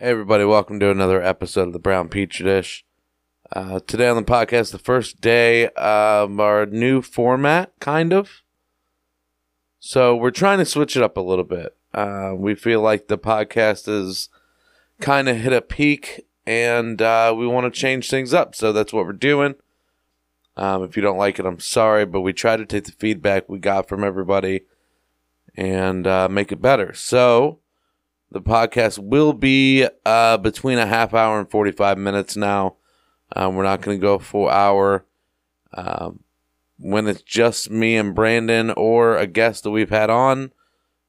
Hey, everybody, welcome to another episode of the Brown Petri Dish. Uh, today on the podcast, the first day of our new format, kind of. So, we're trying to switch it up a little bit. Uh, we feel like the podcast has kind of hit a peak and uh, we want to change things up. So, that's what we're doing. Um, if you don't like it, I'm sorry, but we try to take the feedback we got from everybody and uh, make it better. So, the podcast will be uh, between a half hour and 45 minutes now. Um, we're not going to go full hour. Um, when it's just me and Brandon or a guest that we've had on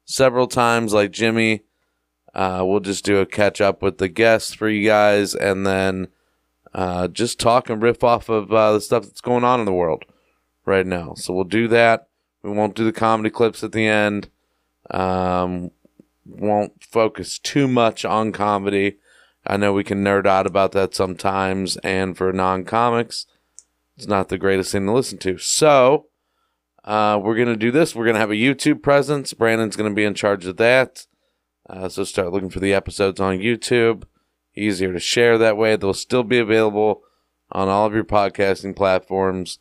several times, like Jimmy, uh, we'll just do a catch up with the guests for you guys and then uh, just talk and riff off of uh, the stuff that's going on in the world right now. So we'll do that. We won't do the comedy clips at the end. Um, won't focus too much on comedy. I know we can nerd out about that sometimes, and for non comics, it's not the greatest thing to listen to. So, uh, we're going to do this. We're going to have a YouTube presence. Brandon's going to be in charge of that. Uh, so, start looking for the episodes on YouTube. Easier to share that way. They'll still be available on all of your podcasting platforms.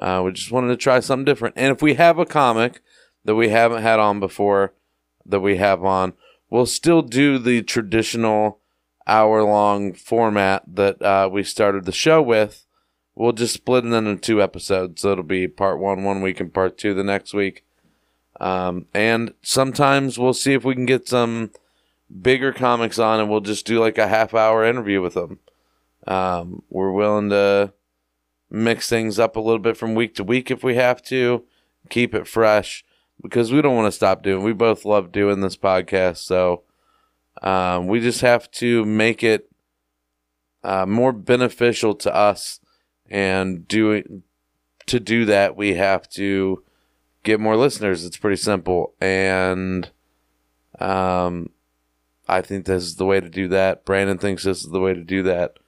Uh, we just wanted to try something different. And if we have a comic that we haven't had on before, that we have on. We'll still do the traditional hour long format that uh, we started the show with. We'll just split it into two episodes. So it'll be part one one week and part two the next week. Um, and sometimes we'll see if we can get some bigger comics on and we'll just do like a half hour interview with them. Um, we're willing to mix things up a little bit from week to week if we have to, keep it fresh because we don't want to stop doing. We both love doing this podcast, so um, we just have to make it uh, more beneficial to us. And doing to do that, we have to get more listeners. It's pretty simple, and um, I think this is the way to do that. Brandon thinks this is the way to do that.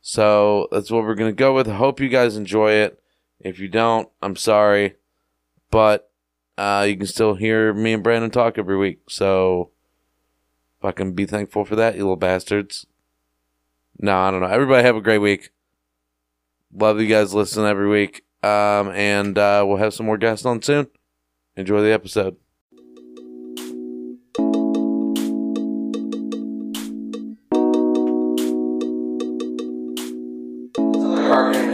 So that's what we're gonna go with. Hope you guys enjoy it. If you don't, I'm sorry, but uh, you can still hear me and Brandon talk every week. So fucking be thankful for that, you little bastards. No, I don't know. Everybody have a great week. Love you guys listening every week. Um, and uh, we'll have some more guests on soon. Enjoy the episode.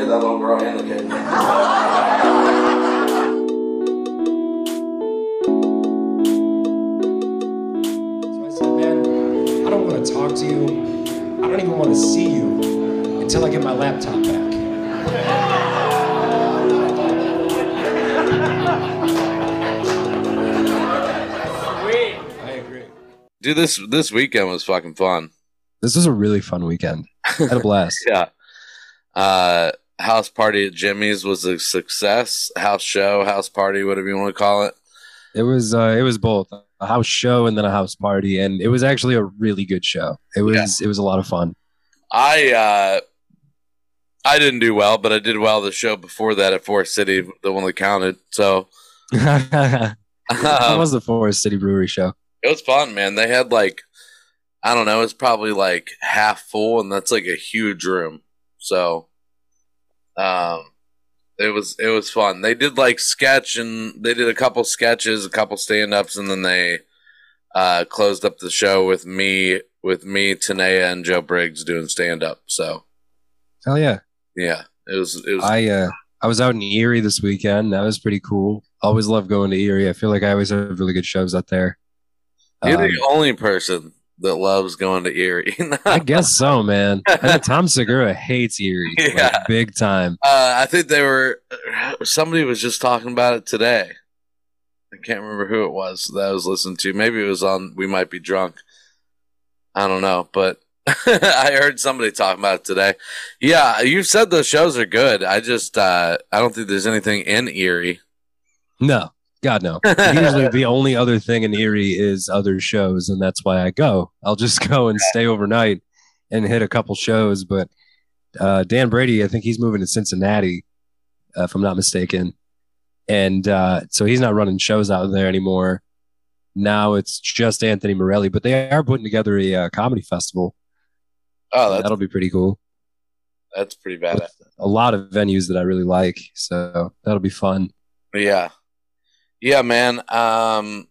That little girl and the man, I don't want to talk to you. I don't even want to see you until I get my laptop back. I agree. Dude, this this weekend was fucking fun. This was a really fun weekend. I had a blast. Yeah. Uh house party at Jimmy's was a success. House show, house party, whatever you want to call it. It was uh, it was both a house show and then a house party, and it was actually a really good show. It was it was a lot of fun. I uh I didn't do well, but I did well the show before that at Forest City, the one that counted. So um, was the Forest City Brewery show? it was fun, man. They had like I don't know, it's probably like half full and that's like a huge room. So um it was it was fun. They did like sketch and they did a couple sketches, a couple stand ups, and then they uh closed up the show with me with me, Tanea and Joe Briggs doing stand up. So Hell yeah! yeah. It was it was I uh, I was out in Erie this weekend. That was pretty cool. Always love going to Erie. I feel like I always have really good shows out there. you're Um, the only person that loves going to Erie. I guess so, man. I know Tom Segura hates Erie, like, big time. Uh, I think they were. Somebody was just talking about it today. I can't remember who it was that I was listening to. Maybe it was on. We might be drunk. I don't know, but I heard somebody talking about it today. Yeah, you said those shows are good. I just uh, I don't think there's anything in Erie. No, God no. Usually the only other thing in Erie is other shows, and that's why I go. I'll just go and stay overnight and hit a couple shows. But uh, Dan Brady, I think he's moving to Cincinnati, uh, if I'm not mistaken, and uh, so he's not running shows out there anymore. now it's just Anthony Morelli, but they are putting together a uh, comedy festival. Oh, that's That'll be pretty cool. that's pretty bad. A lot of venues that I really like, so that'll be fun. Yeah, yeah, man. Um,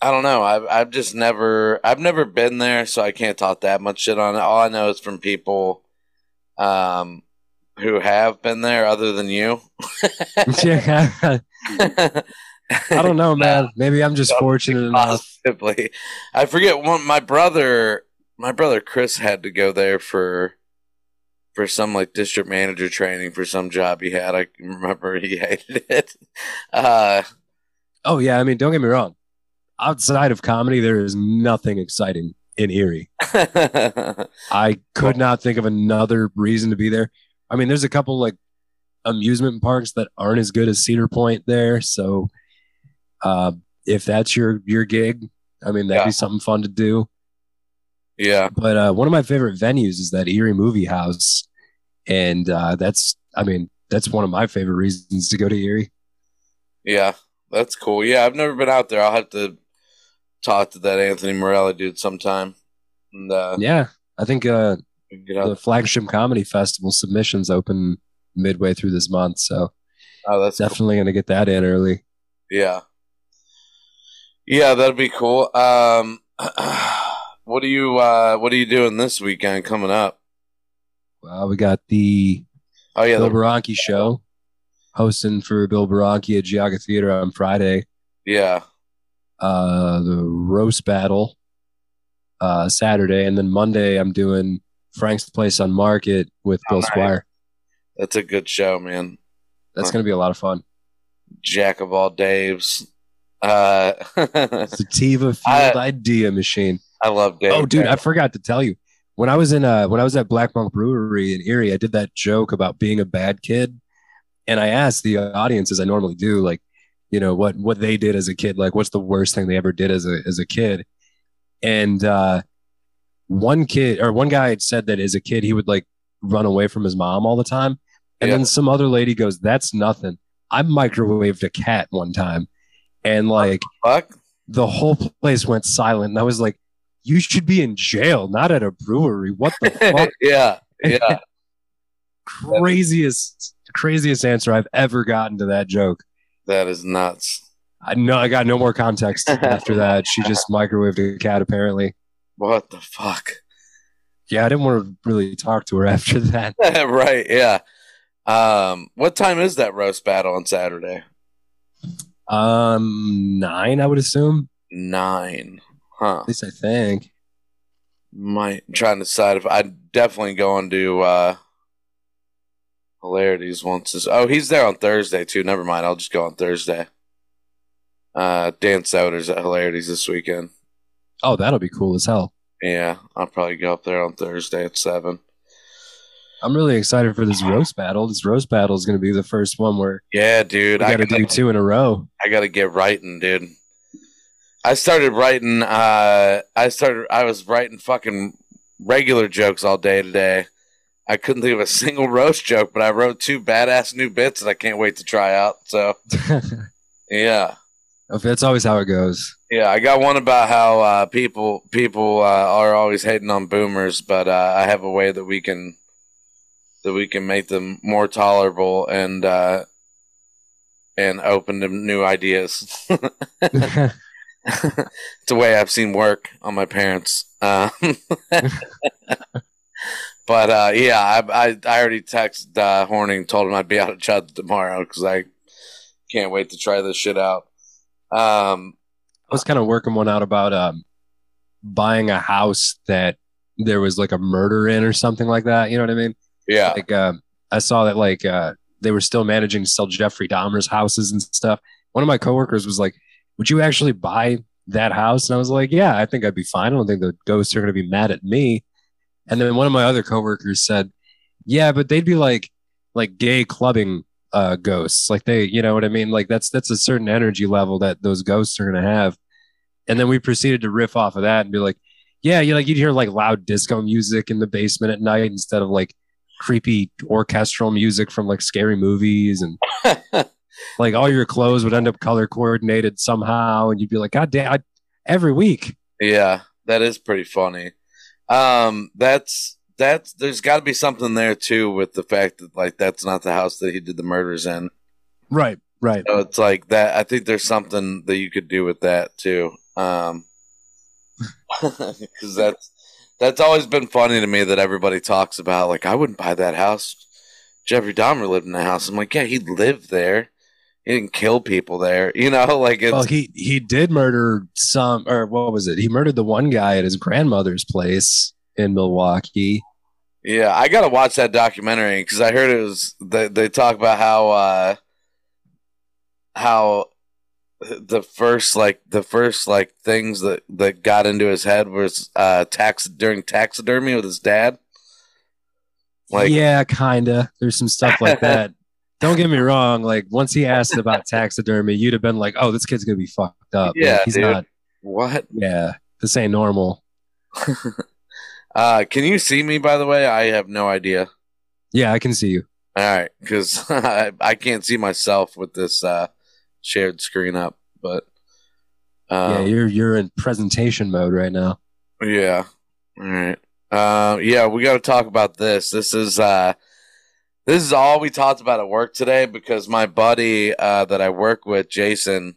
I don't know. I've I've just never I've never been there, so I can't talk that much shit on it. All I know is from people, um, who have been there, other than you. yeah, I don't know, man. Maybe I'm just fortunate enough. Possibly, I forget. One, my brother, my brother Chris had to go there for for some like district manager training for some job he had. I remember he hated it. Uh, Oh yeah, I mean, don't get me wrong. Outside of comedy, there is nothing exciting in Erie. I could not think of another reason to be there. I mean, there's a couple like amusement parks that aren't as good as Cedar Point there. So, uh, if that's your your gig, I mean, that'd Yeah. be something fun to do. yeah, But uh, one of my favorite venues is that Erie Movie House, and uh, that's I mean that's one of my favorite reasons to go to Erie. yeah, that's cool. Yeah, I've never been out there. I'll have to talk to that Anthony Morelli dude sometime, and uh, Yeah, I think uh, the flagship comedy festival submissions open midway through this month, so Oh, that's cool. definitely gonna get that in early. Yeah. Yeah, that'd be cool. Um what are you uh what are you doing this weekend coming up? Well, we got the Oh yeah, Bill the, Baranki show hosting for Bill Baranki at Geauga Theater on Friday. yeah. Uh, the roast battle uh, Saturday, and then Monday I'm doing Frank's Place on Market with Oh, Bill nice. Squire. That's a good show, man. That's gonna be a lot of fun. Jack of all Daves. Uh Sativa fueled idea machine. I love Dave. Oh, dude, I forgot to tell you. When I was in uh when I was at Black Monk Brewery in Erie, I did that joke about being a bad kid. And I asked the audience, as I normally do, like, you know, what what they did as a kid, like what's the worst thing they ever did as a as a kid. And uh one kid or one guy had said that as a kid he would like run away from his mom all the time. And Yeah. then some other lady goes, That's nothing. I microwaved a cat one time. And like fuck. the whole place went silent. And I was like, you should be in jail, not at a brewery. What the fuck? yeah. Yeah. craziest, craziest answer I've ever gotten to that joke. that is nuts. I know I got no more context after that. She just microwaved a cat, apparently. What the fuck? Yeah, I didn't want to really talk to her after that. right, yeah. Um what time is that roast battle on Saturday? Um, nine, I would assume. Nine. Huh. At least I think. might trying to decide if I'd definitely go and do uh hilarities once this oh he's there on Thursday too. Never mind, I'll just go on Thursday. Uh Dan Soder's at Hilarities this weekend. Oh, that'll be cool as hell. Yeah, I'll probably go up there on Thursday at seven. I'm really excited for this roast battle. This roast battle is going to be the first one where Yeah, dude. I got to gotta, do two in a row. I gotta get writing, dude. I started writing uh I started I was writing fucking regular jokes all day today. I couldn't think of a single roast joke, but I wrote two badass new bits that I can't wait to try out. So yeah. That's always how it goes. Yeah, I got one about how uh, people people uh, are always hating on boomers, but uh, I have a way that we can that we can make them more tolerable and uh, and open to new ideas. it's a way I've seen work on my parents. Uh, but uh, yeah, I, I I already texted uh, Horning, told him I'd be out of Chud tomorrow because I can't wait to try this shit out. Um, I was kind of working one out about um, buying a house that there was like a murder in or something like that. You know what I mean? yeah, Like uh, I saw that like uh, they were still managing to sell Jeffrey Dahmer's houses and stuff. One of my coworkers was like, "Would you actually buy that house?" And I was like, "Yeah, I think I'd be fine. I don't think the ghosts are going to be mad at me." And then one of my other coworkers said, "Yeah, but they'd be like like gay clubbing uh, ghosts. Like they, you know what I mean? Like that's that's a certain energy level that those ghosts are going to have." And then we proceeded to riff off of that and be like, "Yeah, you like you'd hear like loud disco music in the basement at night instead of like creepy orchestral music from like scary movies and like all your clothes would end up color coordinated somehow and you'd be like god damn I, every week. Yeah, that is pretty funny. Um, that's that's there's got to be something there too with the fact that like that's not the house that he did the murders in. Right, right. So it's like that. I think there's something that you could do with that too. Um, because that's that's always been funny to me that everybody talks about. Like, I wouldn't buy that house. Jeffrey Dahmer lived in the house. I'm like, yeah, he lived there. He didn't kill people there. You know, like it's Well, he he did murder some, or what was it? He murdered the one guy at his grandmother's place in Milwaukee. Yeah, I gotta watch that documentary because I heard it was they they talk about how uh how the first like the first like things that that got into his head was uh tax during taxidermy with his dad. Like yeah, kinda. There's some stuff like that. Don't get me wrong. Like once he asked about taxidermy, you'd have been like, "Oh, this kid's gonna be fucked up." Like, Yeah, he's dude. not. what? Yeah, this ain't normal. Uh can you see me by the way? I have no idea. Yeah, I can see you. All right, because I, I can't see myself with this uh shared screen up, but yeah, um, you're you're in presentation mode right now. Yeah. All right. Uh, yeah, we got to talk about this. This is uh, this is all we talked about at work today because my buddy uh, that I work with, Jason,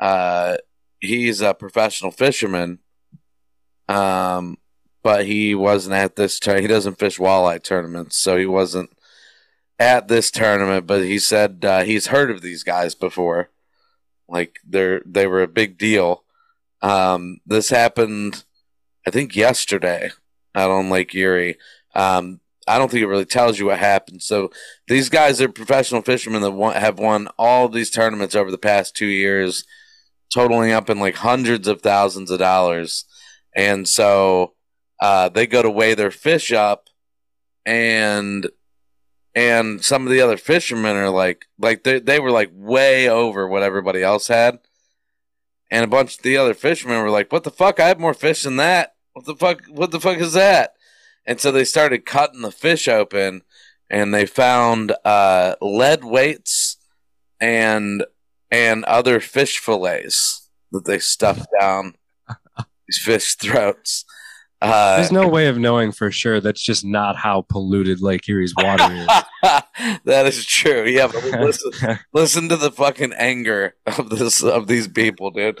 uh, he's a professional fisherman. Um, but he wasn't at this turn. He doesn't fish walleye tournaments, so he wasn't at this tournament. But he said uh, he's heard of these guys before. Like they're they were a big deal. Um, this happened, I think, yesterday out on Lake Erie. Um, I don't think it really tells you what happened. So these guys are professional fishermen that won, have won all these tournaments over the past two years, totaling up in like hundreds of thousands of dollars. And so uh, they go to weigh their fish up, and and some of the other fishermen are like like they they were like way over what everybody else had. And a bunch of the other fishermen were like, "What the fuck? I have more fish than that. What the fuck? What the fuck is that?" And so they started cutting the fish open, and they found uh, lead weights and and other fish fillets that they stuffed down these fish throats. Uh, There's no way of knowing for sure. That's just not how polluted Lake Erie's water is. that is true. Yeah, but listen, listen to the fucking anger of this of these people, dude.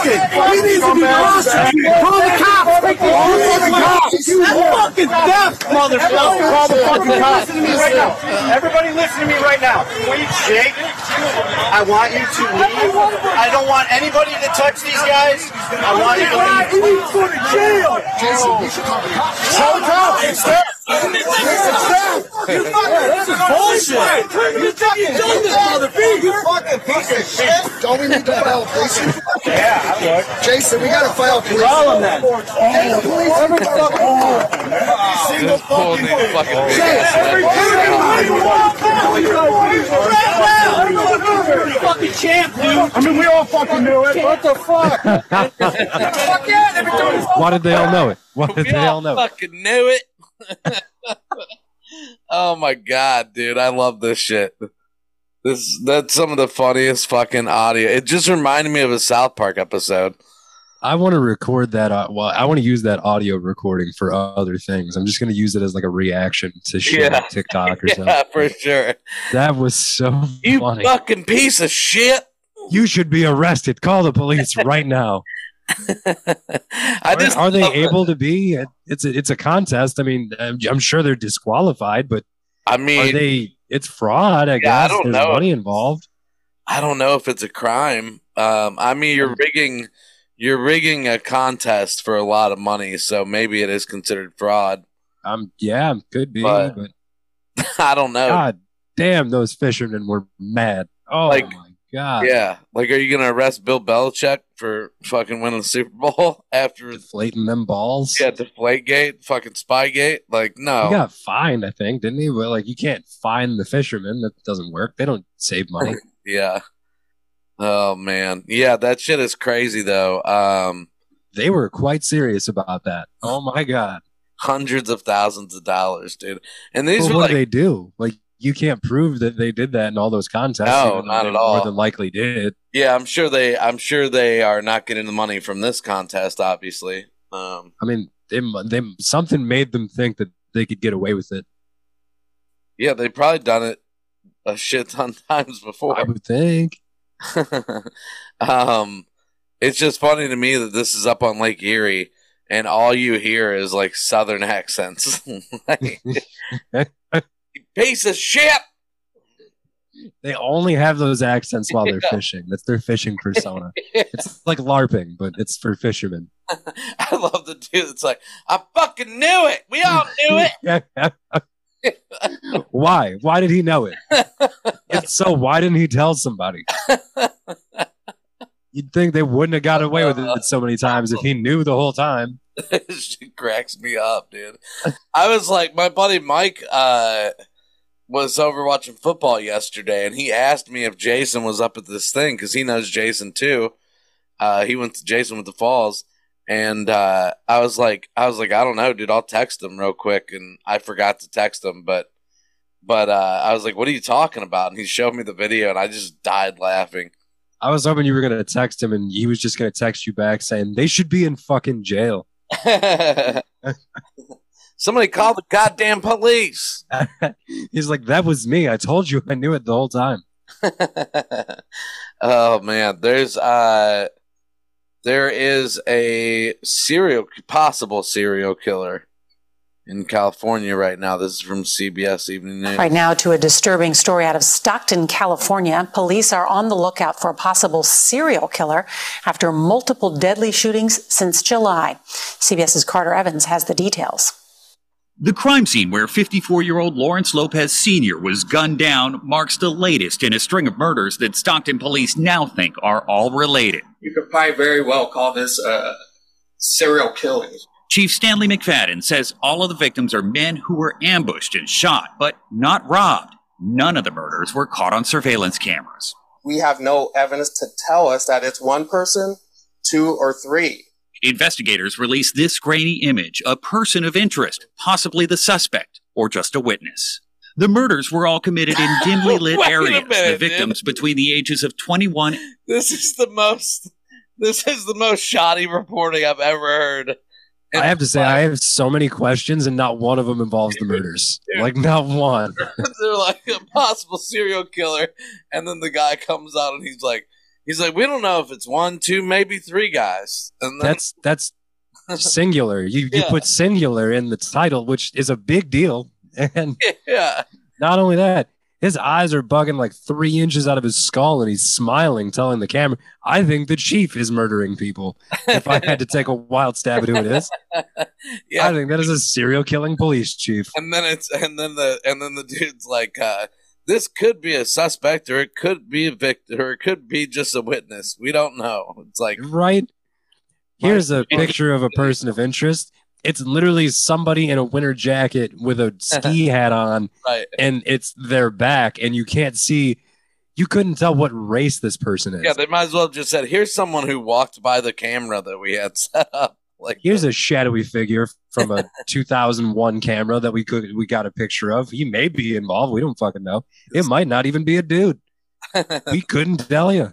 be. He needs to be arrested. Call the cops. Call the cops. You fucking deaf motherfucker. Call the fucking cops. Listen to me right now. Everybody listen to me right now. Please, Jake, I want you to leave. I don't want anybody to touch these guys. I want you to leave. He needs to go to jail. Jason, you should call the cops. Call the cops. It's deaf. It's deaf. You fucking, this is bullshit. You fucking done this, motherfucker. You fucking piece of shit. Don't we need to file a police report? Yeah, I would. Jason, we gotta file a police Call them report. then. Hey, the police every fucking single Just pulling fucking these fucking big Jay, ass every Fucking champ, dude. I mean, we all fucking knew it. What the fuck? Fuck yeah, they've been doing this. Why did they all know it? Why did We they all all know? it? fucking knew it. oh my god, dude, I love this shit. This that's some of the funniest fucking audio. It just reminded me of a South Park episode. I want to record that. Uh, well, I want to use that audio recording for other things. I'm just going to use it as like a reaction to shit Yeah. on TikTok or something. Yeah, for sure. That was so You funny. fucking piece of shit. You should be arrested. Call the police right now. I Are, are they able to be? It's a, it's a contest. I mean, I'm, I'm sure they're disqualified, but I are mean, they? It's fraud. I Yeah, I guess don't there's know. money involved. I don't know if it's a crime. Um, I mean, you're rigging, you're rigging a contest for a lot of money, so maybe it is considered fraud. Um, yeah, could be, But- but I don't know. God damn, those fishermen were mad. Oh Like, my god, Yeah, like, are you gonna arrest Bill Belichick for fucking winning the Super Bowl after deflating them balls. yeah, Deflate Gate, fucking Spygate? Like, no, He got fined, I think, didn't he? But like, you can't fine the fishermen. That doesn't work. They don't save money. yeah. Oh man, yeah, that shit is crazy though. Um, they were quite serious about that. Oh my god! Hundreds of thousands of dollars, dude. And these Well, were what like, do they do? Like you can't prove that they did that in all those contests. No, not at all. More than likely did. yeah, I'm sure they, I'm sure they are not getting the money from this contest, obviously. Um, I mean, they, they something made them think that they could get away with it. yeah, they've probably done it a shit ton times before. I would think. um, it's just funny to me that this is up on Lake Erie, and all you hear is like Southern accents. like, "You piece of shit. They only have those accents while they're Yeah. fishing. That's their fishing persona. it's like LARPing, but it's for fishermen. I love the dude. It's like I fucking knew it. We all knew it. why? Why did he know it? If so, why didn't he tell somebody? You'd think they wouldn't have got away with it so many times if he knew the whole time. it cracks me up, dude. I was like, my buddy Mike uh, was over watching football yesterday, and he asked me if Jason was up at this thing because he knows Jason too. Uh, he went to Jason with the Falls, and uh, I was like, I was like, I don't know, dude. I'll text him real quick, and I forgot to text him, but. But uh, I was like, "What are you talking about?" And he showed me the video, and I just died laughing. I was hoping you were going to text him and he was just going to text you back saying they should be in fucking jail. Somebody call the goddamn police. He's like, that was me. I told you I knew it the whole time. oh man, there's uh there is a serial possible serial killer in California right now. This is from CBS Evening News. Right now, to a disturbing story out of Stockton, California. Police are on the lookout for a possible serial killer after multiple deadly shootings since July. CBS's Carter Evans has the details. The crime scene where 54 year old Lawrence Lopez Sr. was gunned down marks the latest in a string of murders that Stockton police now think are all related. You could probably very well call this uh, serial killing. Chief Stanley McFadden says all of the victims are men who were ambushed and shot, but not robbed. None of the murders were caught on surveillance cameras. We have no evidence to tell us that it's one person, two, or three. Investigators released this grainy image, a person of interest, possibly the suspect, or just a witness. The murders were all committed in dimly lit areas. minute, the victims between the ages of 21 This is the most this is the most shoddy reporting I've ever heard. I have to say, I have so many questions and not one of them involves the murders. Like, not one. they're like a possible serial killer, and then the guy comes out and he's like, he's like, we don't know if it's one, two, maybe three guys, and then That's that's singular. You you put singular in the title, which is a big deal. And yeah, not only that, his eyes are bugging like three inches out of his skull, and he's smiling, telling the camera, "I think the chief is murdering people." If I had to take a wild stab at who it is, yeah. I think that is a serial killing police chief. and then it's and then the and then the dude's like, uh, this could be a suspect, or it could be a victim, or it could be just a witness. We don't know. It's like, Right? Here's a picture of a person of interest. It's literally somebody in a winter jacket with a ski hat on, right, and it's their back, and you can't see. You couldn't tell what race this person is. yeah. They might as well have just said, here's someone who walked by the camera that we had set up. Like, Here's uh, a shadowy figure from a 2001 camera that we could we got a picture of. He may be involved. We don't fucking know. It might not even be a dude. We couldn't tell you.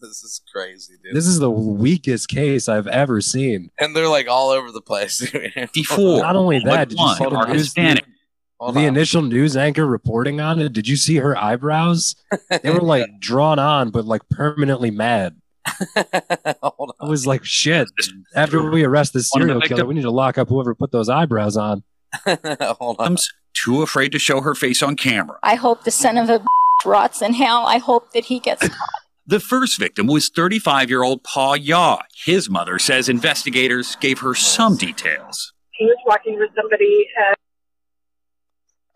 this is crazy, dude. This is the weakest case I've ever seen. and they're like all over the place. 54. Not only that, did you see the are Hispanic. Hold the on. initial news anchor reporting on it? Did you see her eyebrows? They were like drawn on, but like permanently mad. Hold I was like, shit. After we arrest this the serial killer, we need to lock up whoever put those eyebrows on. on. Hold on. Victims too afraid to show her face on camera. I hope the son of a rots in hell. I hope that he gets The first victim was 35 year old Paul Yaw. His mother says investigators gave her some details. he was walking with somebody and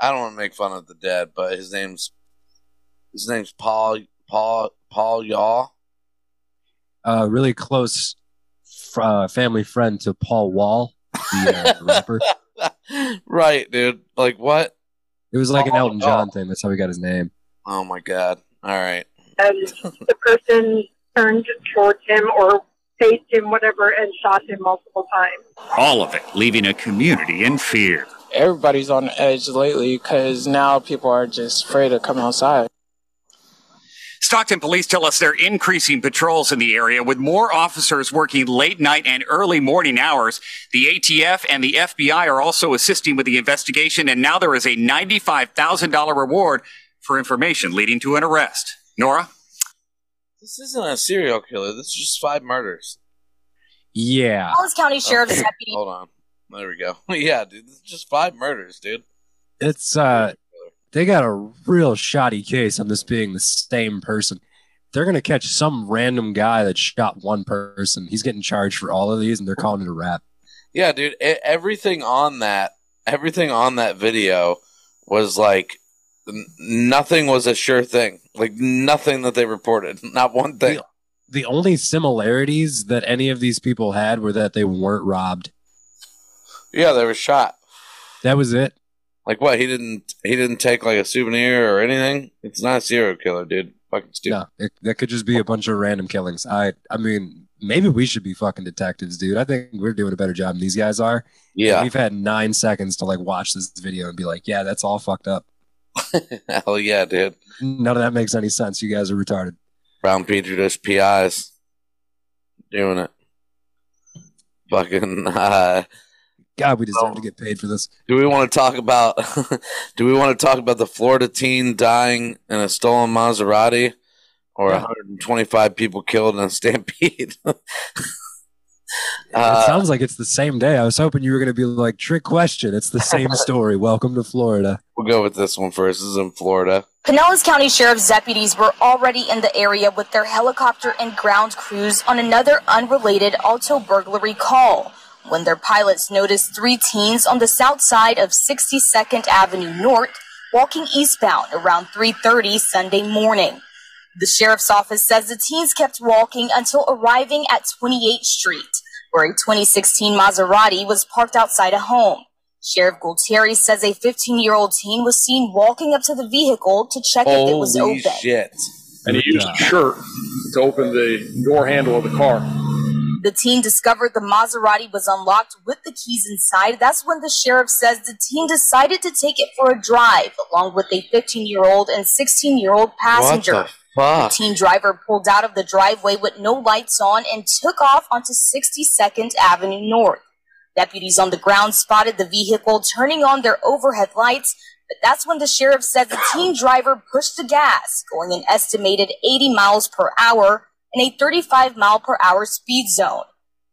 I don't want to make fun of the dead, but his name's his name's Paul Paul Paul Yaw. Uh, really close fr- uh, family friend to Paul Wall, the uh, rapper. right, dude. Like what? It was like an Elton Yaw. John thing. That's how he got his name. Oh my god. All right. and the person turned towards him or faced him, whatever, and shot him multiple times. All of it leaving a community in fear. Everybody's on edge lately because now people are just afraid to come outside. Stockton police tell us they're increasing patrols in the area with more officers working late night and early morning hours. The ATF and the FBI are also assisting with the investigation, and now there is a $95,000 reward for information leading to an arrest. Nora? This isn't a serial killer. This is just five murders. Yeah. Collins County Sheriff's Okay, deputy Hold on. There we go. yeah, dude. This is just five murders, dude. It's uh they got a real shoddy case on this being the same person. They're gonna catch some random guy that shot one person. He's getting charged for all of these, and they're calling it a rap. Yeah, dude. e- everything on that, everything on that video was like nothing was a sure thing. Like nothing that they reported. Not one thing. The only similarities that any of these people had were that they weren't robbed. Yeah, they were shot. That was it. Like what? He didn't. He didn't take like a souvenir or anything. It's not a serial killer, dude. Fucking stupid. No, it, that could just be a bunch of random killings. I, I mean, maybe we should be fucking detectives, dude. I think we're doing a better job than these guys are. Yeah. And we've had nine seconds to like watch this video and be like, yeah, that's all fucked up. Hell yeah, dude. None of that makes any sense. You guys are retarded. Brown Petri dish PIs doing it. Fucking. Uh, God, we deserve to get paid for this. do we want to talk about? do we want to talk about the Florida teen dying in a stolen Maserati, or Yeah. 125 people killed in a stampede? it Uh, sounds like it's the same day. I was hoping you were going to be like, trick question. It's the same story. Welcome to Florida. we'll go with this one first. This is in Florida. Pinellas County Sheriff's deputies were already in the area with their helicopter and ground crews on another unrelated auto burglary call when their pilots noticed three teens on the south side of 62nd Avenue North walking eastbound around 3:30 Sunday morning. The sheriff's office says the teens kept walking until arriving at 28th Street, where a 2016 Maserati was parked outside a home. Sheriff Gualtieri says a 15 year old teen was seen walking up to the vehicle to check if it was open. shit! and he used a shirt to open the door handle of the car. The teen discovered the Maserati was unlocked with the keys inside. That's when the sheriff says the teen decided to take it for a drive along with a 15 year old and 16 year old passenger. What the fuck? The teen driver pulled out of the driveway with no lights on and took off onto 62nd Avenue North. Deputies on the ground spotted the vehicle turning on their overhead lights, but that's when the sheriff said the teen driver pushed the gas, going an estimated 80 miles per hour in a 35 mile per hour speed zone.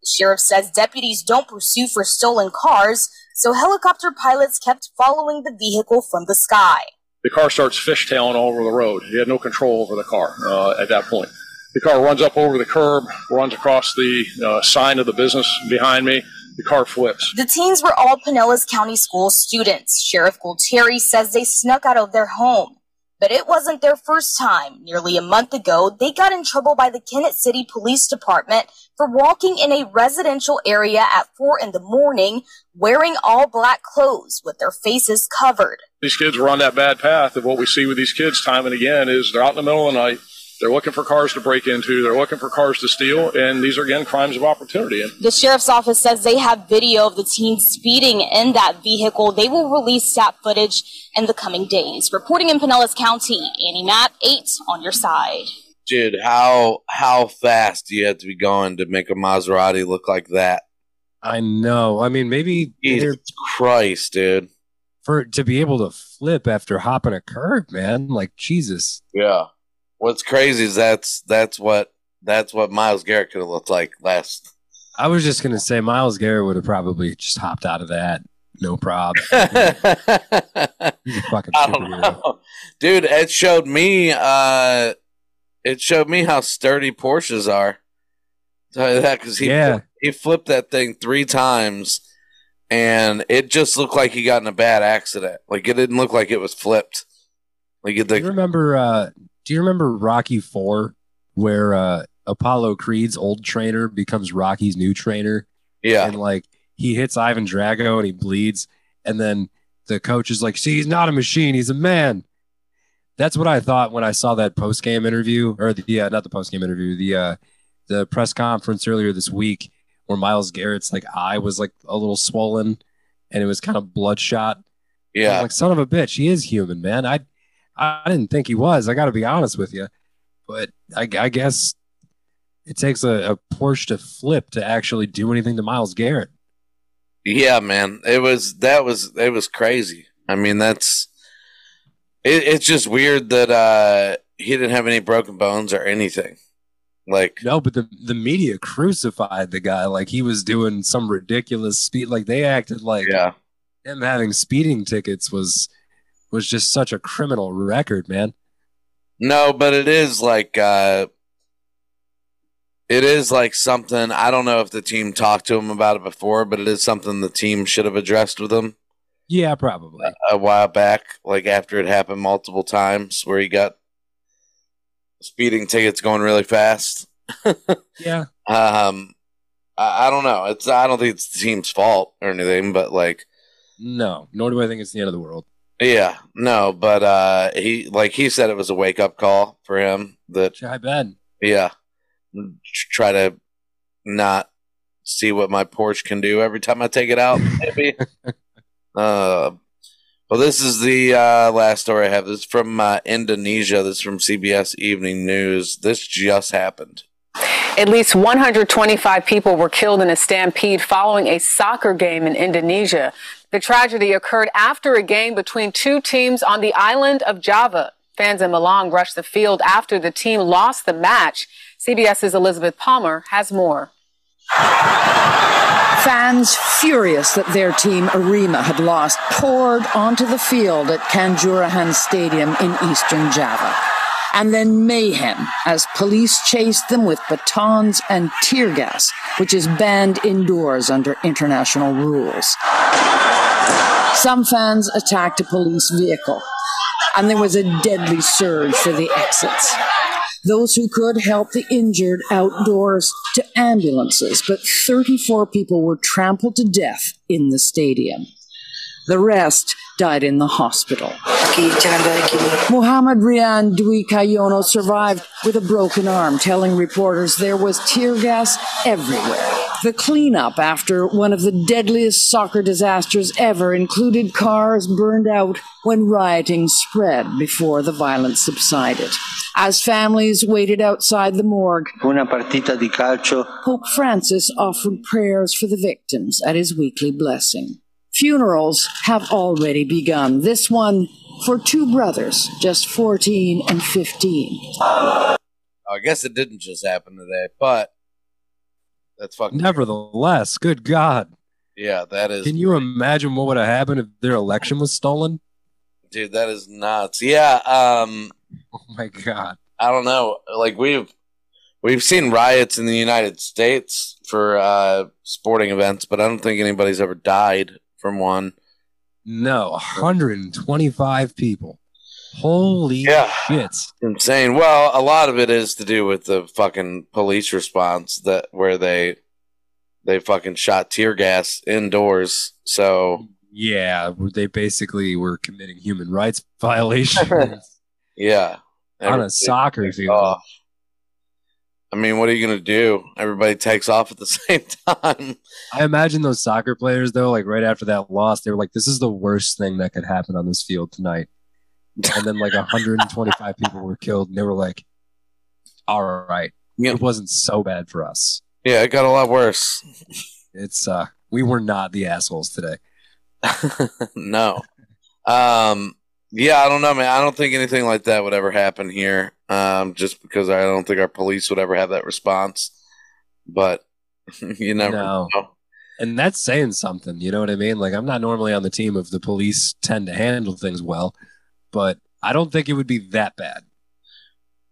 The sheriff says deputies don't pursue for stolen cars, so helicopter pilots kept following the vehicle from the sky. The car starts fishtailing all over the road. He had no control over the car uh, at that point. The car runs up over the curb, runs across the uh, sign of the business behind me. The car flips. The teens were all Pinellas County School students. Sheriff Gualtieri says they snuck out of their home. But it wasn't their first time. Nearly a month ago, they got in trouble by the Kenneth City Police Department for walking in a residential area at 4 in the morning wearing all black clothes with their faces covered. These kids were on that bad path of what we see with these kids time and again is they're out in the middle of the night. They're looking for cars to break into. They're looking for cars to steal. And these are, again, crimes of opportunity. The sheriff's office says they have video of the teens speeding in that vehicle. They will release that footage in the coming days. Reporting in Pinellas County, Annie Matt, 8 on your side. Dude, how how fast do you have to be going to make a Maserati look like that? I know. I mean, maybe Jesus Christ, dude. for to be able to flip after hopping a curb, man. Like Jesus. Yeah. What's crazy is that's that's what that's what Myles Garrett could have looked like last. I was just gonna say Myles Garrett would have probably just hopped out of that. No problem. He's a fucking I don't superhero. know. Dude, it showed me uh it showed me how sturdy Porsches are. Tell you that because he Yeah. he flipped that thing three times and it just looked like he got in a bad accident. Like it didn't look like it was flipped. Like it Do you remember? Uh, do you remember Rocky Four, where uh, Apollo Creed's old trainer becomes Rocky's new trainer? Yeah. and like he hits Ivan Drago and he bleeds, and then the coach is like, "See, he's not a machine; he's a man." That's what I thought when I saw that post game interview, or the yeah, not the post game interview, the uh, the press conference earlier this week where Myles Garrett's like eye was like a little swollen and it was kind of bloodshot. Yeah. Like son of a bitch, he is human, man. I I didn't think he was. I got to be honest with you, but I, I guess it takes a, a Porsche to flip to actually do anything to Myles Garrett. Yeah, man. It was that was it was crazy. I mean, that's it, it's just weird that uh he didn't have any broken bones or anything. Like No, but the the media crucified the guy like he was doing some ridiculous speed. Like they acted like yeah, him having speeding tickets was was just such a criminal record, man. no, but it is like uh it is like something I don't know if the team talked to him about it before, but it is something the team should have addressed with him Yeah, probably. a while back, like after it happened multiple times where he got speeding tickets going really fast. Yeah. Um, I, I don't know. It's I don't think it's the team's fault or anything, but like, No, nor do I think it's the end of the world. Yeah, no, but uh, he like he said it was a wake up call for him that I bet. yeah, try to not see what my Porsche can do every time I take it out. Maybe. uh, well, this is the uh, last story I have. This is from uh, Indonesia. This is from CBS Evening News. This just happened. At least 125 people were killed in a stampede following a soccer game in Indonesia. The tragedy occurred after a game between two teams on the island of Java. Fans in Malang rushed the field after the team lost the match. CBS's Elizabeth Palmer has more. Fans furious that their team Arema had lost poured onto the field at Kanjuruhan Stadium in eastern Java. And then mayhem as police chased them with batons and tear gas, which is banned indoors under international rules. Some fans attacked a police vehicle, and there was a deadly surge for the exits. Those who could helped the injured outdoors to ambulances, but 34 people were trampled to death in the stadium. The rest died in the hospital. Muhammad Rian Dwi Kayono survived with a broken arm, telling reporters there was tear gas everywhere. The cleanup after one of the deadliest soccer disasters ever included cars burned out when rioting spread before the violence subsided. As families waited outside the morgue, Una partita di calcio Pope Francis offered prayers for the victims at his weekly blessing. Funerals have already begun. This one for two brothers, just 14 and 15. I guess it didn't just happen today, but that's fucking Nevertheless, good God. yeah. That is Can you imagine what would have happened if their election was stolen? dude. That is nuts. Yeah. Um. Oh my God. I don't know. Like we've we've seen riots in the United States for uh sporting events, but I don't think anybody's ever died from one. No, 125 people. Holy Yeah. shit. Insane. Well, a lot of it is to do with the fucking police response that where they they fucking shot tear gas indoors. So Yeah, they basically were committing human rights violations yeah, on a soccer field. off. I mean, what are you gonna do? Everybody takes off at the same time. I imagine those soccer players though, like right after that loss, they were like, "This is the worst thing that could happen on this field tonight." And then like 125 people were killed, and they were like, "All right, it wasn't so bad for us. Yeah, it got a lot worse. It's uh, we were not the assholes today." no. Um yeah, I don't know, man. I don't think anything like that would ever happen here. Um, just because I don't think our police would ever have that response. But you never No. know. And that's saying something, you know what I mean? Like I'm not normally on the team of the police tend to handle things well, but I don't think it would be that bad.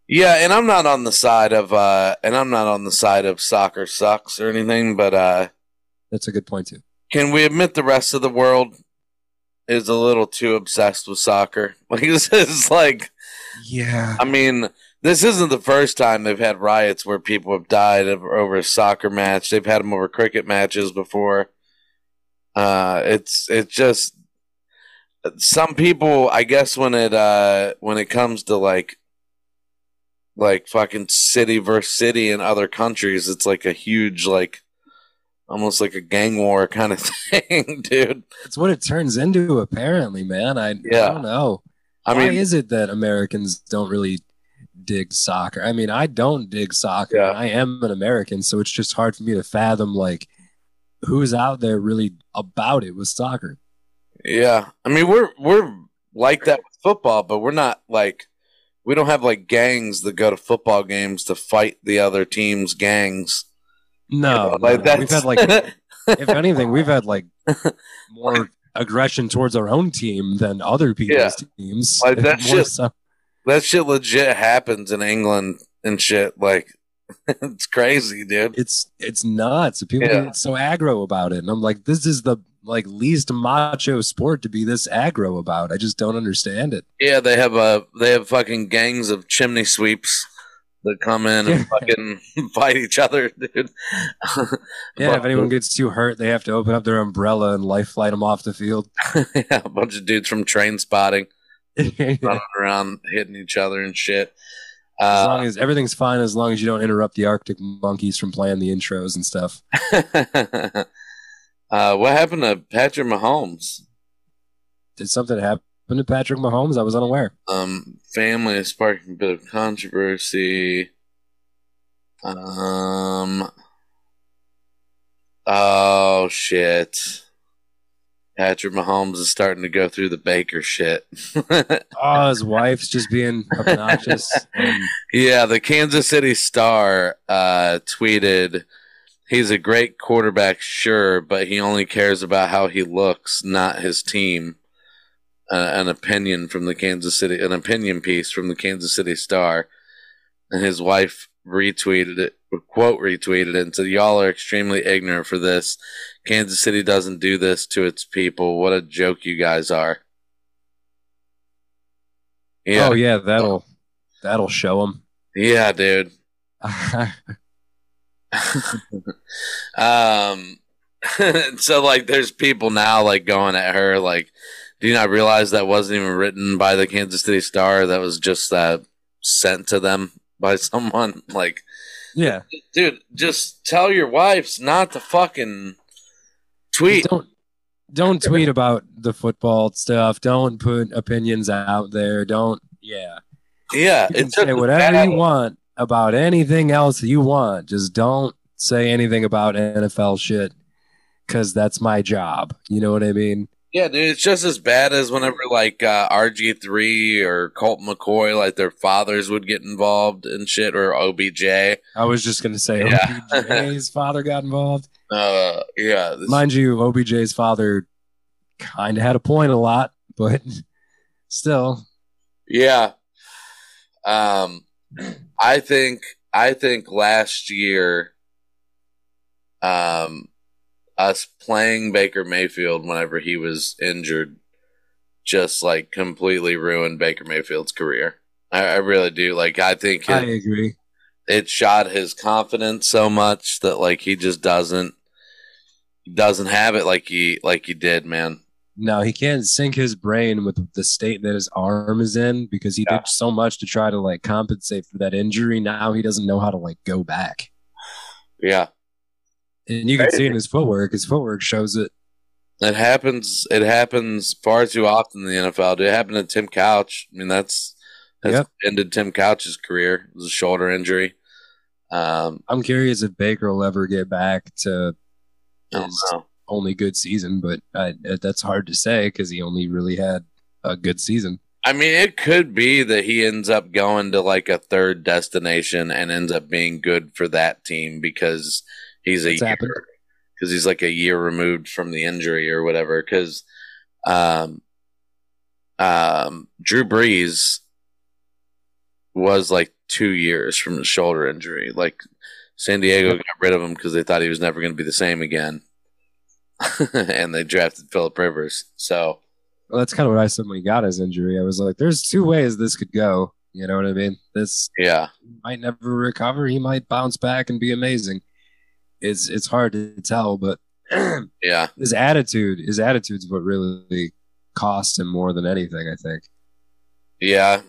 Yeah, and I'm not on the side of uh and I'm not on the side of soccer sucks or anything, but uh That's a good point too. can we admit the rest of the world is a little too obsessed with soccer? Like this is like Yeah. I mean, this isn't the first time they've had riots where people have died over, a soccer match. They've had them over cricket matches before. Uh, it's it's just some people. I guess when it uh, when it comes to like like fucking city versus city in other countries. It's like a huge like almost like a gang war kind of thing, dude. It's what it turns into, apparently, man. I, Yeah. I don't know. I Why mean- is it that Americans don't really dig soccer? I mean, I don't dig soccer. Yeah. I am an American, so it's just hard for me to fathom like who's out there really about it with soccer. Yeah, I mean we're we're like that with football, but we're not like we don't have like gangs that go to football games to fight the other team's gangs. No, like no, we've that's- had like, if anything, we've had like more aggression towards our own team than other people's teams. Like that shit. so- That shit legit happens in England and shit. Like it's crazy, dude. It's it's nuts. People Yeah. get so aggro about it, and I'm like, this is the like least macho sport to be this aggro about. I just don't understand it. Yeah, they have a they have fucking gangs of chimney sweeps that come in and fucking fight each other, dude. Yeah, if anyone gets too hurt, they have to open up their umbrella and life flight them off the field. yeah, a bunch of dudes from Trainspotting running around hitting each other and shit. as Uh, long as everything's fine, as long as you don't interrupt the Arctic monkeys from playing the intros and stuff. uh, what happened to Patrick Mahomes? Did something happen to Patrick Mahomes? I was unaware. Um, family is sparking a bit of controversy. Um, oh shit. Patrick Mahomes is starting to go through the Baker shit. Oh, his wife's just being obnoxious. and Yeah, the Kansas City Star uh, tweeted, "He's a great quarterback, sure, but he only cares about how he looks, not his team." Uh, an opinion from the Kansas City, an opinion piece from the Kansas City Star, and his wife retweeted it, quote retweeted it, and said, "Y'all are extremely ignorant for this. Kansas City doesn't do this to its people. What a joke you guys are." Yeah, Oh yeah, that'll that'll show them. yeah, dude. um so like there's people now like going at her like do you not realize that wasn't even written by the kansas city star that was just uh, sent to them by someone like yeah, dude just tell your wives not to fucking tweet don't don't tweet about the football stuff. Don't put opinions out there. Don't yeah. yeah You say whatever bad- you want about anything else you want. Just don't say anything about NFL shit because that's my job. You know what I mean? Yeah, dude, it's just as bad as whenever like uh, RG3 or Colt McCoy, like their fathers would get involved and shit, or OBJ. I was just gonna say Yeah. OBJ's father got involved. Uh, yeah, Mind you, OBJ's father kind of had a point a lot, but still, yeah. Um, I think I think last year, um, us playing Baker Mayfield whenever he was injured, just like completely ruined Baker Mayfield's career. I, I really do. Like, I think I it, agree. it shot his confidence so much that like he just doesn't doesn't have it like he like he did, man. No, he can't sink his brain with the state that his arm is in because he did so much to try to like compensate for that injury. Now he doesn't know how to like go back. Yeah. And you can see in his footwork. His footwork shows it. It happens. It happens far too often in the NFL. It happened to Tim Couch. I mean, that's that's Yep. ended Tim Couch's career. It was a shoulder injury. Um, I'm curious if Baker will ever get back to his only good season, but I, that's hard to say because he only really had a good season. I mean, it could be that he ends up going to like a third destination and ends up being good for that team because he's a It's year because he's like a year removed from the injury or whatever. Because um, um, Drew Brees was like two years from the shoulder injury. Like San Diego got rid of him because they thought he was never going to be the same again, and they drafted Philip Rivers. So Well, that's kind of what I said when he got his injury. I was like, "There's two ways this could go." You know what I mean? This yeah, might never recover. He might bounce back and be amazing. It's it's hard to tell, but yeah, his attitude, his attitude's what really cost him more than anything. I think. yeah,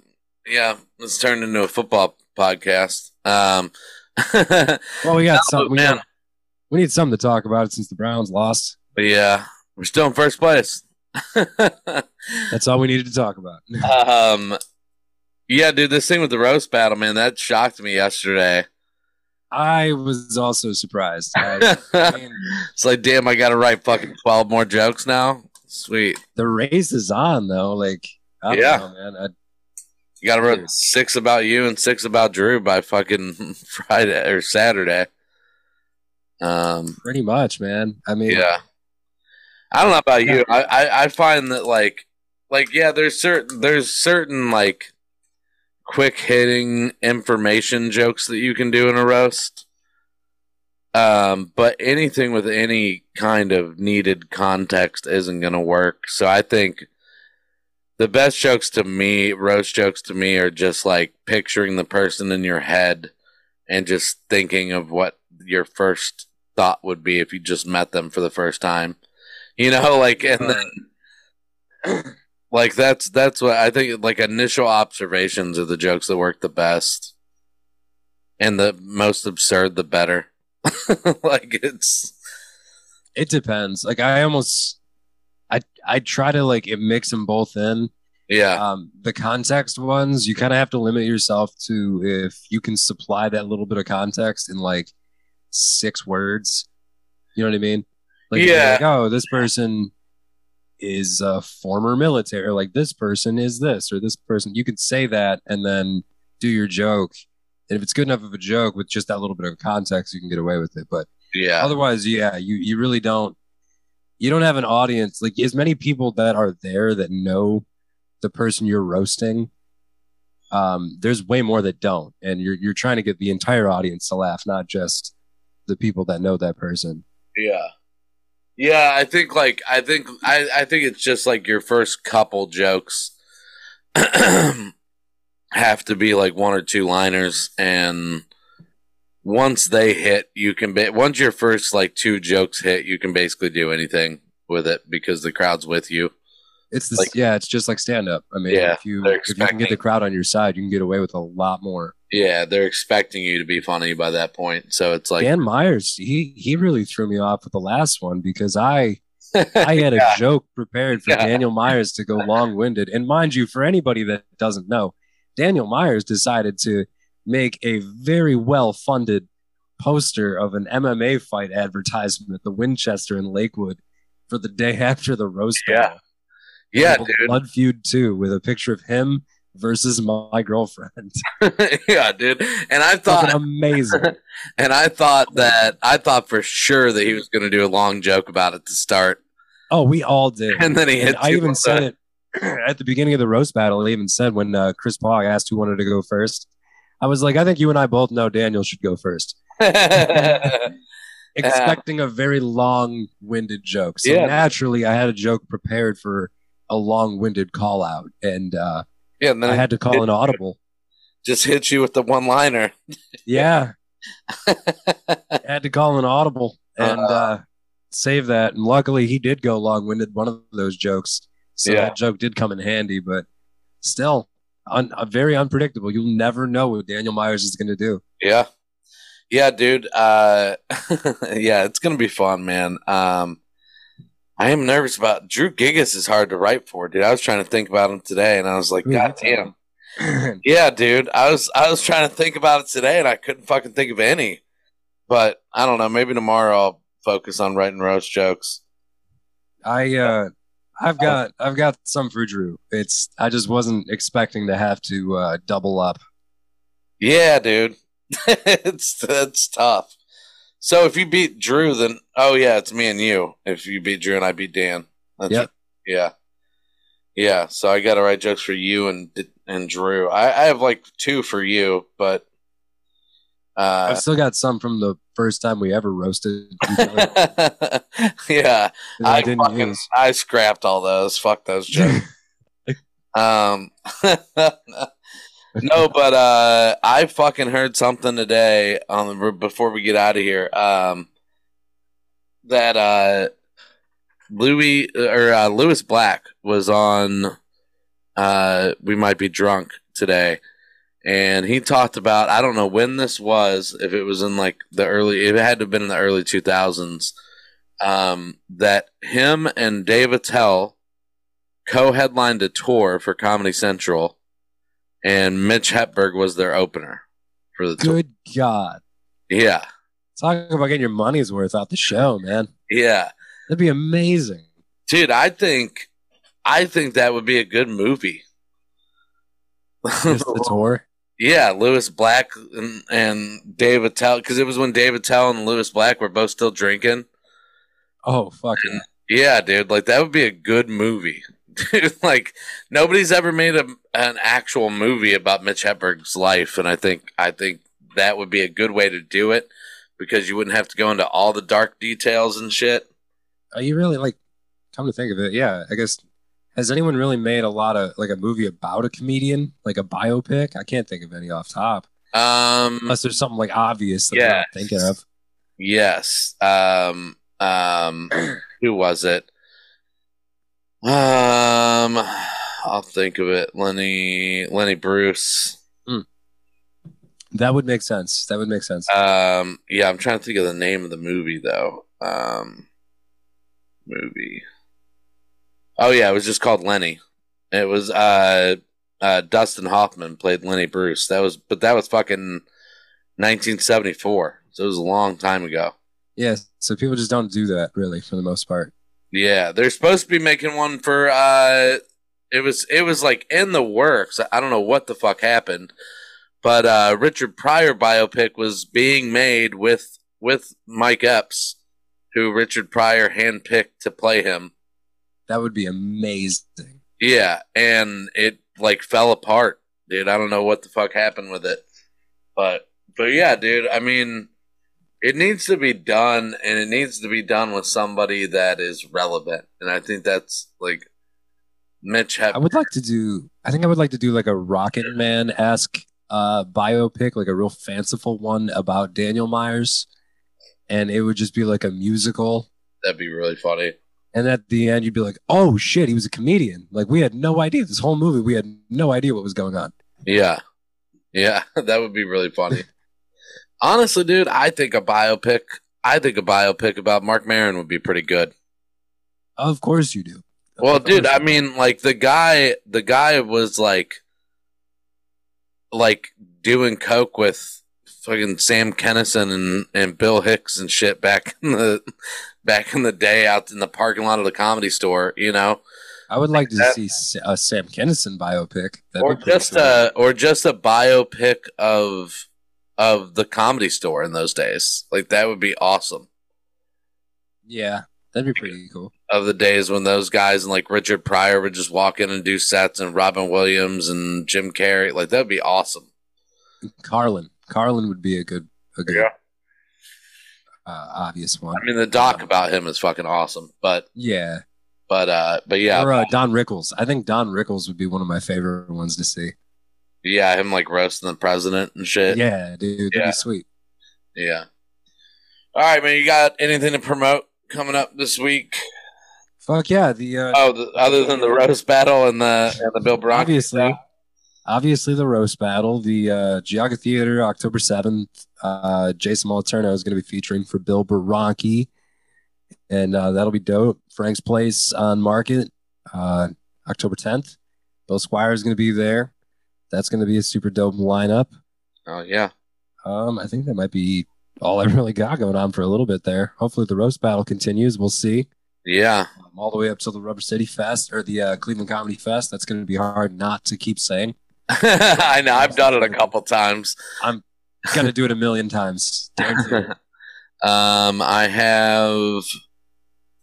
yeah. Let's turn into a football podcast. Um, Well, we got No, some. We, man. got- we need something to talk about since the Browns lost. but yeah, we're still in first place. That's all we needed to talk about. um, yeah, dude, this thing with the roast battle, man, that shocked me yesterday. I was also surprised. I, It's like, damn, I got to write fucking twelve more jokes now. Sweet. the race is on though. Like, I don't Yeah. know, man. I, You got to write six about you and six about Drew by fucking Friday or Saturday. Um, pretty much, man. I mean, yeah. I don't know about you. I, I, I find that like like yeah, there's certain there's certain like quick hitting information jokes that you can do in a roast. Um, but anything with any kind of needed context isn't gonna work. So I think the best jokes to me, roast jokes to me, are just like picturing the person in your head and just thinking of what your first thought would be if you just met them for the first time. You know, like and then like that's that's what I think like initial observations are the jokes that work the best. And the most absurd the better. like it's it depends. Like, I almost, I, I try to like it mix them both in. yeah. Um, the context ones, you kind of have to limit yourself to if you can supply that little bit of context in like six words. You know what I mean? Like, Yeah. like, oh, this person is a former military, or like this person is this, or this person. You could say that and then do your joke. And if it's good enough of a joke with just that little bit of context, you can get away with it. But Yeah. otherwise, yeah, you you really don't. You don't have an audience like as many people that are there that know the person you're roasting. Um, there's way more that don't, and you're you're trying to get the entire audience to laugh, not just the people that know that person. Yeah. Yeah, I think like I think I, I think it's just like your first couple jokes have to be like one or two liners and once they hit you can be once your first like two jokes hit you can basically do anything with it because the crowd's with you. It's the Like- yeah, it's just like stand up. I mean, Yeah, if you if you can get the crowd on your side, you can get away with a lot more. Yeah, they're expecting you to be funny by that point. So it's like Dan Myers, he he really threw me off with the last one because I I had a joke prepared for Yeah. Daniel Myers to go long winded. And mind you, for anybody that doesn't know, Daniel Myers decided to make a very well funded poster of an MMA fight advertisement at the Winchester in Lakewood for the day after the roast battle. Yeah, dude. Blood Feud 2 with a picture of him versus my girlfriend. yeah, dude. And I thought amazing. and I thought that I thought for sure that he was going to do a long joke about it to start. Oh, we all did. And then he hits I even said that. it at the beginning of the roast battle. I even said when uh, Chris Paul asked who wanted to go first, I was like, I think you and I both know Daniel should go first. Expecting a very long winded joke. So Yeah. naturally, I had a joke prepared for a long winded call out. And uh, Yeah, and then I had to call an audible. just hit you with the one liner. Yeah. I had to call an audible and uh, save that. And luckily, he did go long winded one of those jokes. So Yeah. that joke did come in handy, but still, un- uh, very unpredictable. You'll never know what Daniel Myers is going to do. Yeah. Yeah, dude. Uh yeah, it's gonna be fun, man. Um I am nervous about Drew Gigas is hard to write for, dude. I was trying to think about him today and I was like, God damn. yeah, dude. I was I was trying to think about it today and I couldn't fucking think of any. But I don't know, maybe tomorrow I'll focus on writing roast jokes. I uh, I've got I've got some for Drew. It's I just wasn't expecting to have to uh, double up. Yeah, dude. it's that's tough. So if you beat Drew, then oh yeah, it's me and you. If you beat Drew and I beat Dan, that's Yep. yeah, yeah. So I got to write jokes for you and and Drew. I, I have like two for you, but uh, I've still got some from the first time we ever roasted. yeah, I I didn't fucking. I scrapped all those. Fuck those jokes. um, no, but uh, I fucking heard something today on the, before we get out of here. Um, that uh, Lewis or uh, Black was on. Uh, we might be drunk today, and he talked about I don't know when this was, if it was in like the early, it had to have been in the early two thousands. Um, that him and Dave Attell co-headlined a tour for Comedy Central, and Mitch Hedberg was their opener for the tour. Good God. Yeah, Talk about getting your money's worth out the show, man. yeah, That'd be amazing. dude. I think, I think that would be a good movie. Just the tour. Yeah, Lewis Black and, and Dave Attell, because it was when Dave Attell and Lewis Black were both still drinking. Oh, fucking. Yeah, dude, like that would be a good movie. Dude, like nobody's ever made a, an actual movie about Mitch Hedberg's life, and I think I think that would be a good way to do it because you wouldn't have to go into all the dark details and shit. Are you really like? Come to think of it, yeah. I guess has anyone really made a lot of like a movie about a comedian, like a biopic? I can't think of any off top, Um, unless there's something like obvious that I'm not thinking of. Yes. Um. Um. who was it? Um. I'll think of it. Lenny. Lenny Bruce. That would make sense. That would make sense. Um. Yeah, I'm trying to think of the name of the movie though. Um. Movie. Oh yeah, it was just called Lenny. It was uh, uh Dustin Hoffman played Lenny Bruce. That was, but that was fucking 1974. So it was a long time ago. yeah, so people just don't do that really for the most part. Yeah, they're supposed to be making one for uh it was it was like in the works. I don't know what the fuck happened. But uh Richard Pryor biopic was being made with with Mike Epps, who Richard Pryor handpicked to play him. That would be amazing. Yeah, and it like fell apart, dude. I don't know what the fuck happened with it. But but yeah, dude, I mean it needs to be done and it needs to be done with somebody that is relevant. And I think that's like Mitch I would like to do. I think I would like to do like a Rocket Man esque uh, biopic, like a real fanciful one about Daniel Myers, and it would just be like a musical. that'd be really funny. And at the end, you'd be like, "Oh shit, he was a comedian!" Like we had no idea. This whole movie, we had no idea what was going on. Yeah. Yeah, that would be really funny. Honestly, dude, I think a biopic I think a biopic about Marc Maron would be pretty good. Of course, you do. Well, dude, I mean, like the guy, the guy was like, like doing coke with fucking Sam Kinison and and Bill Hicks and shit back in the back in the day out in the parking lot of the comedy store, you know, I would like to That- see a Sam Kinison biopic. That'd or just cool. a or just a biopic of of the comedy store in those days. Like that would be awesome. yeah, that'd be pretty cool. Of the days when those guys and like Richard Pryor would just walk in and do sets, and Robin Williams and Jim Carrey, like that'd be awesome. Carlin, Carlin would be a good, a good, Yeah. uh, obvious one. I mean, the doc about him is fucking awesome, but Yeah, but uh, but yeah, or uh, Don Rickles. I think Don Rickles would be one of my favorite ones to see. Yeah, him like roasting the president and shit. Yeah, dude, that'd Yeah. be sweet. yeah. All right, man. You got anything to promote coming up this week? Fuck yeah, the uh, Oh, the, other than the roast battle and the and the Bill Bronx. obviously, obviously the roast battle, the uh, Geauga Theater, October seventh. Uh, Jason Moliterno is going to be featuring for Bill Baranki, and uh, that'll be dope. Frank's Place on Market, uh, October tenth. Bill Squire is going to be there. That's going to be a super dope lineup. Oh yeah. Um, I think that might be all I really got going on for a little bit there. Hopefully, the roast battle continues. We'll see. Yeah. Um, all the way up to the Rubber City Fest or the uh, Cleveland Comedy Fest. That's going to be hard not to keep saying. I know. I've done it a couple times. I'm going to do it a million times. Um, I have,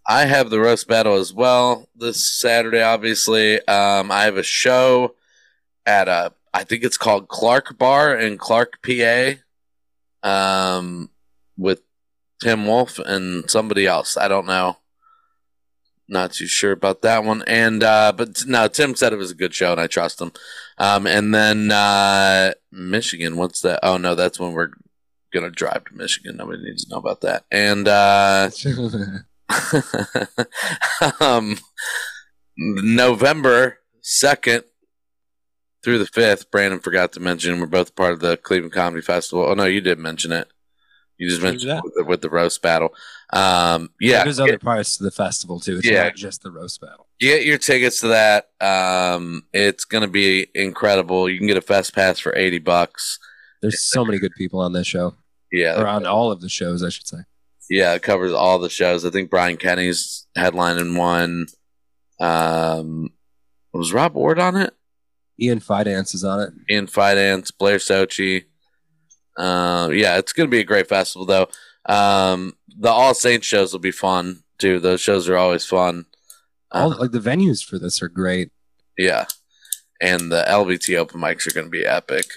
I have the roast battle as well this Saturday. Obviously, um, I have a show at a, I think it's called Clark Bar in Clark, PA, um, with Tim Wolf and somebody else. I don't know. Not too sure about that one. And uh, but no, Tim said it was a good show, and I trust him. Um, and then uh, Michigan. What's that? Oh no, that's when we're gonna drive to Michigan. Nobody needs to know about that. And uh, um, November second through the fifth. Brandon forgot to mention we're both part of the Cleveland Comedy Festival. Oh no, you did mention it. You just mentioned it with the, with the roast battle. Um, yeah, There's other parts to the festival too. It's Yeah. not just the roast battle. get your tickets to that. Um, it's gonna be incredible. You can get a fest pass for eighty bucks. There's so many good people on this show. Yeah, Or on all of the shows, I should say. Yeah, it covers all the shows. I think Brian Kenny's headlining one. Um, was Rob Ward on it? Ian Fidance is on it. Ian Fidance, Blair Socci. Uh, yeah, it's going to be a great festival, though. Um, the All Saints shows will be fun, too. Those shows are always fun. All like the venues for this are great. Yeah. And the LBT open mics are going to be epic.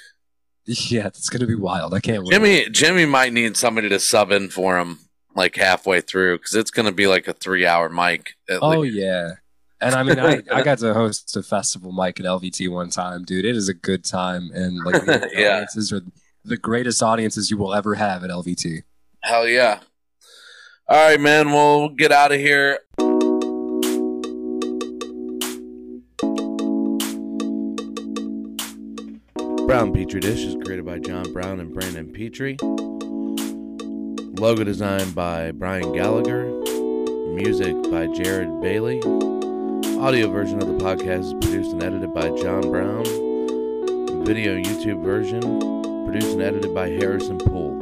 Yeah, it's gonna be wild. I can't wait. Jimmy Jimmy might need somebody to sub in for him like halfway through because it's going to be like a three hour mic. Oh least. yeah. And I mean, I, I got to host a festival mic at LVT one time, dude. It is a good time, and like the Yeah. audiences are the greatest audiences you will ever have at LVT. Hell yeah. All right, man. We'll get out of here. Brown Petri Dish is created by John Brown and Brandon Petrie. Logo designed by Brian Gallagher. Music by Jared Bailey. Audio version of the podcast is produced and edited by John Brown. Video YouTube version produced and edited by Harrison Poole.